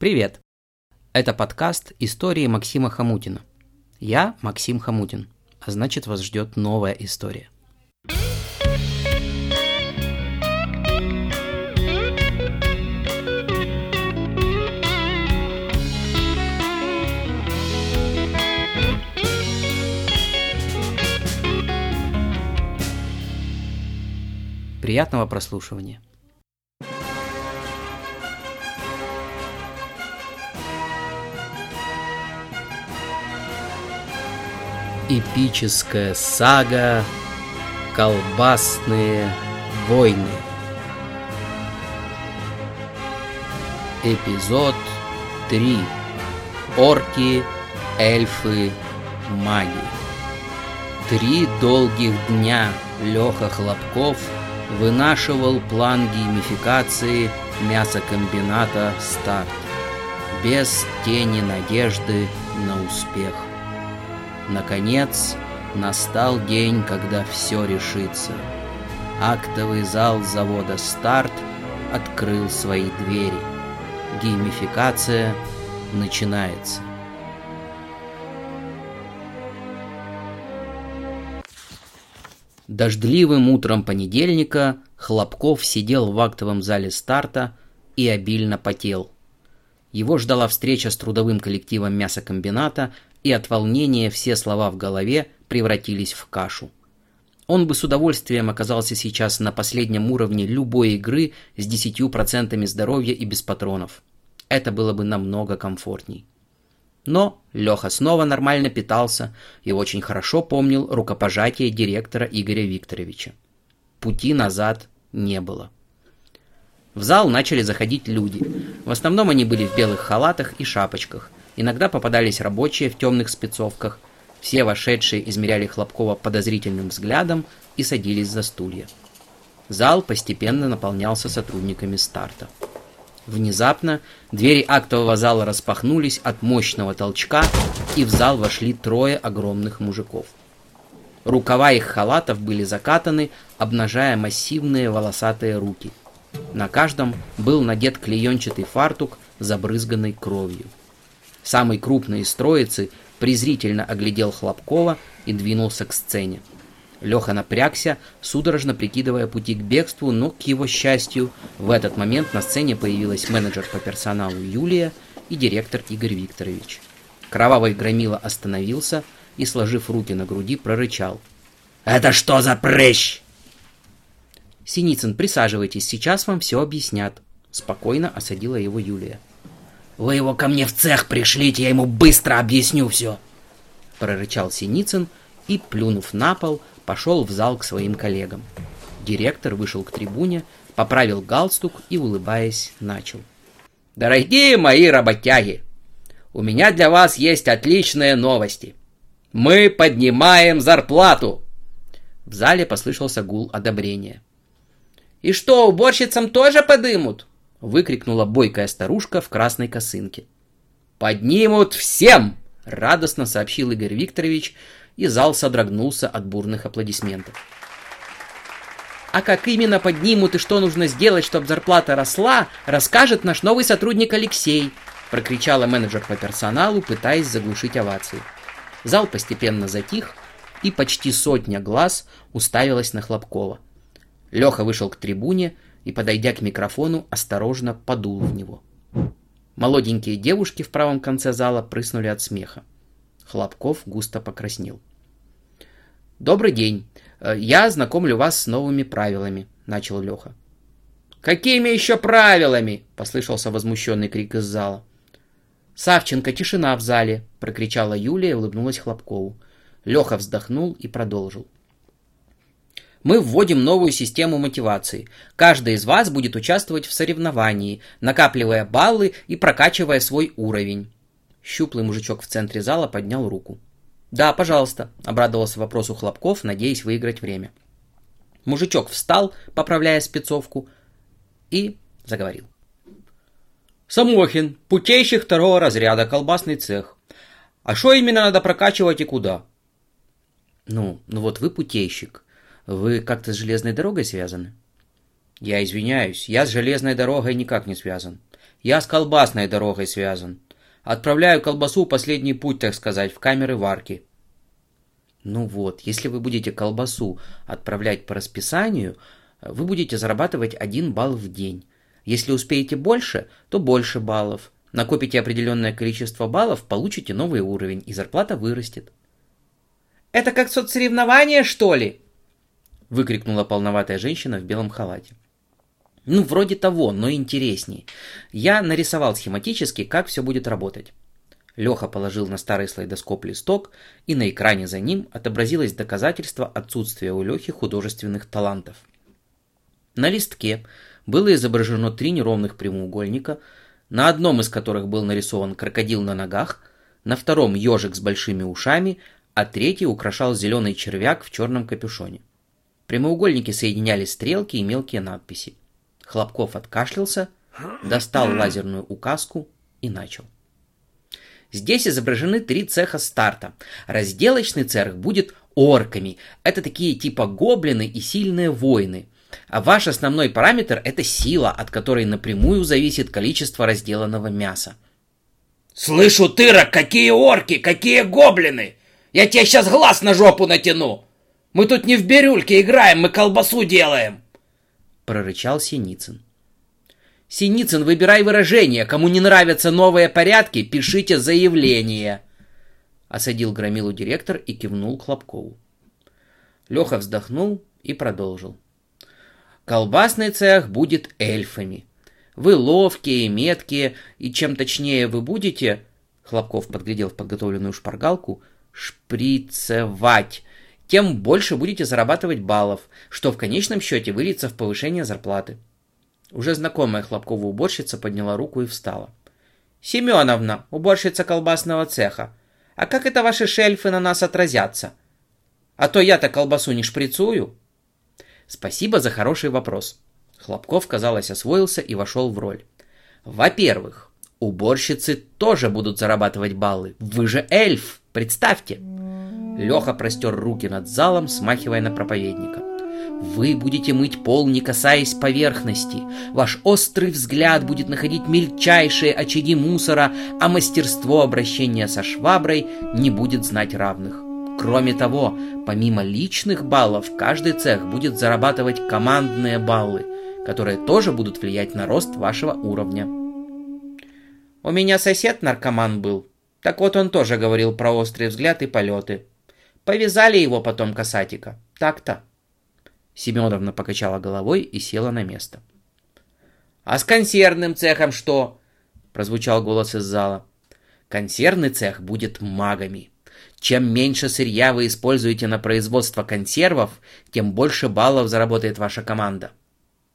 Привет! Это подкаст «Истории Максима Хамутина». Я Максим Хамутин, а значит вас ждет новая история. Приятного прослушивания. Эпическая сага «Колбасные войны». Эпизод 3. Орки, эльфы, маги. Три долгих дня Леха Хлопков вынашивал план геймификации мясокомбината «Старт» без тени надежды на успех. Наконец, настал день, когда все решится. Актовый зал завода «Старт» открыл свои двери. Геймификация начинается. Дождливым утром понедельника Хлопков сидел в актовом зале старта и обильно потел. Его ждала встреча с трудовым коллективом мясокомбината, и от волнения все слова в голове превратились в кашу. Он бы с удовольствием оказался сейчас на последнем уровне любой игры с 10% здоровья и без патронов. Это было бы намного комфортней. Но Леха снова нормально питался и очень хорошо помнил рукопожатие директора Игоря Викторовича. Пути назад не было. В зал начали заходить люди. В основном они были в белых халатах и шапочках. Иногда попадались рабочие в темных спецовках. Все вошедшие измеряли Хлопкова подозрительным взглядом и садились за стулья. Зал постепенно наполнялся сотрудниками старта. Внезапно двери актового зала распахнулись от мощного толчка, и в зал вошли трое огромных мужиков. Рукава их халатов были закатаны, обнажая массивные волосатые руки. На каждом был надет клеенчатый фартук, забрызганный кровью. Самый крупный из троицы презрительно оглядел Хлопкова и двинулся к сцене. Леха напрягся, судорожно прикидывая пути к бегству, но, к его счастью, в этот момент на сцене появилась менеджер по персоналу Юлия и директор Игорь Викторович. Кровавый громила остановился и, сложив руки на груди, прорычал. «Это что за прыщ?» «Синицын, присаживайтесь, сейчас вам все объяснят», — спокойно осадила его Юлия. «Вы его ко мне в цех пришлите, я ему быстро объясню все!» Прорычал Синицын и, плюнув на пол, пошел в зал к своим коллегам. Директор вышел к трибуне, поправил галстук и, улыбаясь, начал. «Дорогие мои работяги, у меня для вас есть отличные новости. Мы поднимаем зарплату!» В зале послышался гул одобрения. «И что, уборщицам тоже подымут?» — выкрикнула бойкая старушка в красной косынке. «Поднимут всем!» — радостно сообщил Игорь Викторович, и зал содрогнулся от бурных аплодисментов. А как именно поднимут и что нужно сделать, чтобы зарплата росла, расскажет наш новый сотрудник Алексей, прокричала менеджер по персоналу, пытаясь заглушить овации. Зал постепенно затих, и почти сотня глаз уставилась на Хлопкова. Леха вышел к трибуне и, подойдя к микрофону, осторожно подул в него. Молоденькие девушки в правом конце зала прыснули от смеха. Хлопков густо покраснел. «Добрый день. Э, я знакомлю вас с новыми правилами», — начал Леха. «Какими еще правилами?» — послышался возмущенный крик из зала. «Савченко, тишина в зале!» — прокричала Юлия и улыбнулась Хлопкову. Леха вздохнул и продолжил. Мы вводим новую систему мотивации. Каждый из вас будет участвовать в соревновании, накапливая баллы и прокачивая свой уровень. Щуплый мужичок в центре зала поднял руку. «Да, пожалуйста», — обрадовался вопросу Хлопков, надеясь выиграть время. Мужичок встал, поправляя спецовку, и заговорил. «Самохин, путейщик второго разряда, колбасный цех. А что именно надо прокачивать и куда?» «Ну, ну вот вы путейщик. Вы как-то с железной дорогой связаны?» «Я извиняюсь, я с железной дорогой никак не связан. Я с колбасной дорогой связан. Отправляю колбасу последний путь, так сказать, в камеры варки. Ну вот, если вы будете колбасу отправлять по расписанию, вы будете зарабатывать один балл в день. Если успеете больше, то больше баллов. Накопите определенное количество баллов, получите новый уровень, и зарплата вырастет. «Это как соцсоревнование, что ли?» Выкрикнула полноватая женщина в белом халате. Ну, вроде того, но интереснее. Я нарисовал схематически, как все будет работать. Леха положил на старый слайдоскоп листок, и на экране за ним отобразилось доказательство отсутствия у Лехи художественных талантов. На листке было изображено три неровных прямоугольника, на одном из которых был нарисован крокодил на ногах, на втором ежик с большими ушами, а третий украшал зеленый червяк в черном капюшоне. Прямоугольники соединяли стрелки и мелкие надписи. Хлопков откашлялся, достал лазерную указку и начал. Здесь изображены три цеха старта. Разделочный цех будет орками. Это такие типа гоблины и сильные воины. А ваш основной параметр – это сила, от которой напрямую зависит количество разделанного мяса. «Слышу, тырок, какие орки, какие гоблины! Я тебе сейчас глаз на жопу натяну! Мы тут не в бирюльке играем, мы колбасу делаем!» Прорычал Синицын. Синицын, выбирай выражение. Кому не нравятся новые порядки, пишите заявление. Осадил громилу директор и кивнул Хлопкову. Леха вздохнул и продолжил. Колбасный цех будет эльфами. Вы ловкие, меткие, и чем точнее вы будете, Хлопков подглядел в подготовленную шпаргалку, шприцевать, тем больше будете зарабатывать баллов, что в конечном счете выльется в повышение зарплаты. Уже знакомая Хлопкова уборщица подняла руку и встала. «Семеновна, уборщица колбасного цеха, а как это ваши шельфы на нас отразятся? А то я-то колбасу не шприцую». «Спасибо за хороший вопрос». Хлопков, казалось, освоился и вошел в роль. «Во-первых, уборщицы тоже будут зарабатывать баллы. Вы же эльф, представьте!» Леха простер руки над залом, смахивая на проповедника. Вы будете мыть пол, не касаясь поверхности. Ваш острый взгляд будет находить мельчайшие очаги мусора, а мастерство обращения со шваброй не будет знать равных. Кроме того, помимо личных баллов, каждый цех будет зарабатывать командные баллы, которые тоже будут влиять на рост вашего уровня. У меня сосед наркоман был. Так вот он тоже говорил про острый взгляд и полеты. Повязали его потом касатика. Так-то. Семеновна покачала головой и села на место. «А с консервным цехом что?» — прозвучал голос из зала. «Консервный цех будет магами. Чем меньше сырья вы используете на производство консервов, тем больше баллов заработает ваша команда».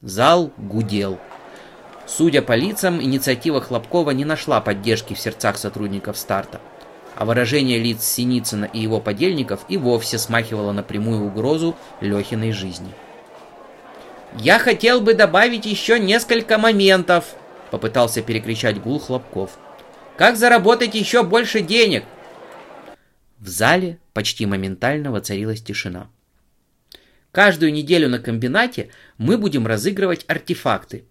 Зал гудел. Судя по лицам, инициатива Хлопкова не нашла поддержки в сердцах сотрудников старта а выражение лиц Синицына и его подельников и вовсе смахивало на прямую угрозу Лехиной жизни. «Я хотел бы добавить еще несколько моментов», — попытался перекричать гул Хлопков. «Как заработать еще больше денег?» В зале почти моментально воцарилась тишина. Каждую неделю на комбинате мы будем разыгрывать артефакты.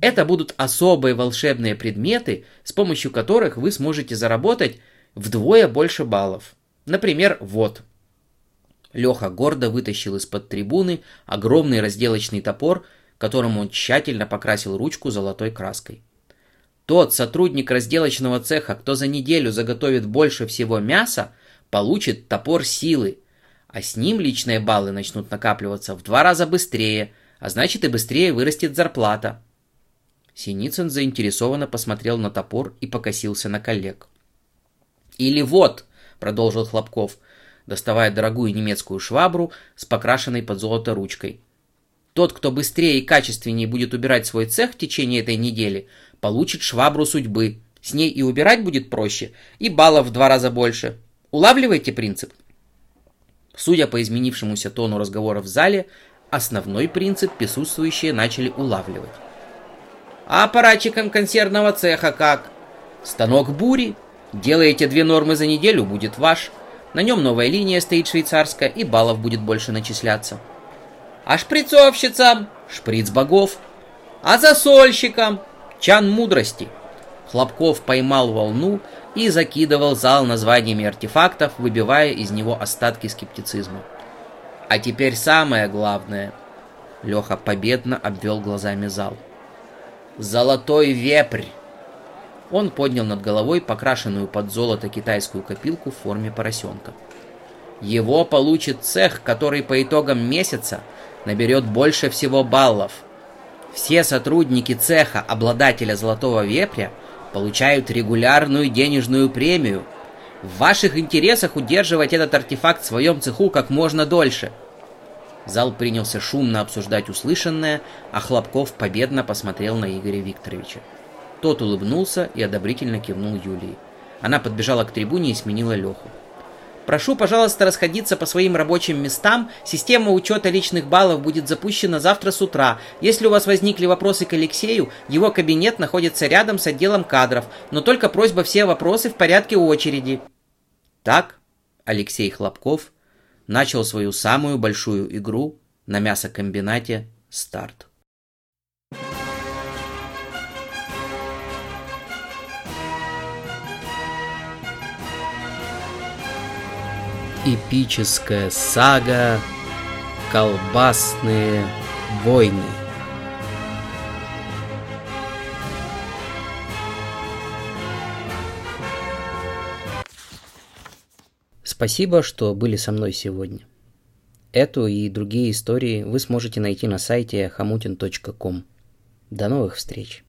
Это будут особые волшебные предметы, с помощью которых вы сможете заработать вдвое больше баллов. Например, вот. Леха гордо вытащил из-под трибуны огромный разделочный топор, которым он тщательно покрасил ручку золотой краской. Тот сотрудник разделочного цеха, кто за неделю заготовит больше всего мяса, получит топор силы, а с ним личные баллы начнут накапливаться в два раза быстрее, а значит и быстрее вырастет зарплата. Синицын заинтересованно посмотрел на топор и покосился на коллег. «Или вот», — продолжил Хлопков, доставая дорогую немецкую швабру с покрашенной под золото ручкой. «Тот, кто быстрее и качественнее будет убирать свой цех в течение этой недели, получит швабру судьбы. С ней и убирать будет проще, и баллов в два раза больше. Улавливаете принцип?» Судя по изменившемуся тону разговора в зале, основной принцип присутствующие начали улавливать. «А аппаратчиком консервного цеха как?» «Станок бури», Делаете две нормы за неделю, будет ваш. На нем новая линия стоит швейцарская, и баллов будет больше начисляться. А шприцовщицам? Шприц богов. А засольщикам? Чан мудрости. Хлопков поймал волну и закидывал зал названиями артефактов, выбивая из него остатки скептицизма. А теперь самое главное. Леха победно обвел глазами зал. Золотой вепрь. Он поднял над головой покрашенную под золото китайскую копилку в форме поросенка. Его получит цех, который по итогам месяца наберет больше всего баллов. Все сотрудники цеха обладателя золотого вепря получают регулярную денежную премию. В ваших интересах удерживать этот артефакт в своем цеху как можно дольше. Зал принялся шумно обсуждать услышанное, а Хлопков победно посмотрел на Игоря Викторовича. Тот улыбнулся и одобрительно кивнул Юлии. Она подбежала к трибуне и сменила Леху. Прошу, пожалуйста, расходиться по своим рабочим местам. Система учета личных баллов будет запущена завтра с утра. Если у вас возникли вопросы к Алексею, его кабинет находится рядом с отделом кадров, но только просьба все вопросы в порядке очереди. Так Алексей Хлопков начал свою самую большую игру на мясокомбинате «Старт». Эпическая сага «Колбасные войны». Спасибо, что были со мной сегодня. Эту и другие истории вы сможете найти на сайте hamutin.com. До новых встреч!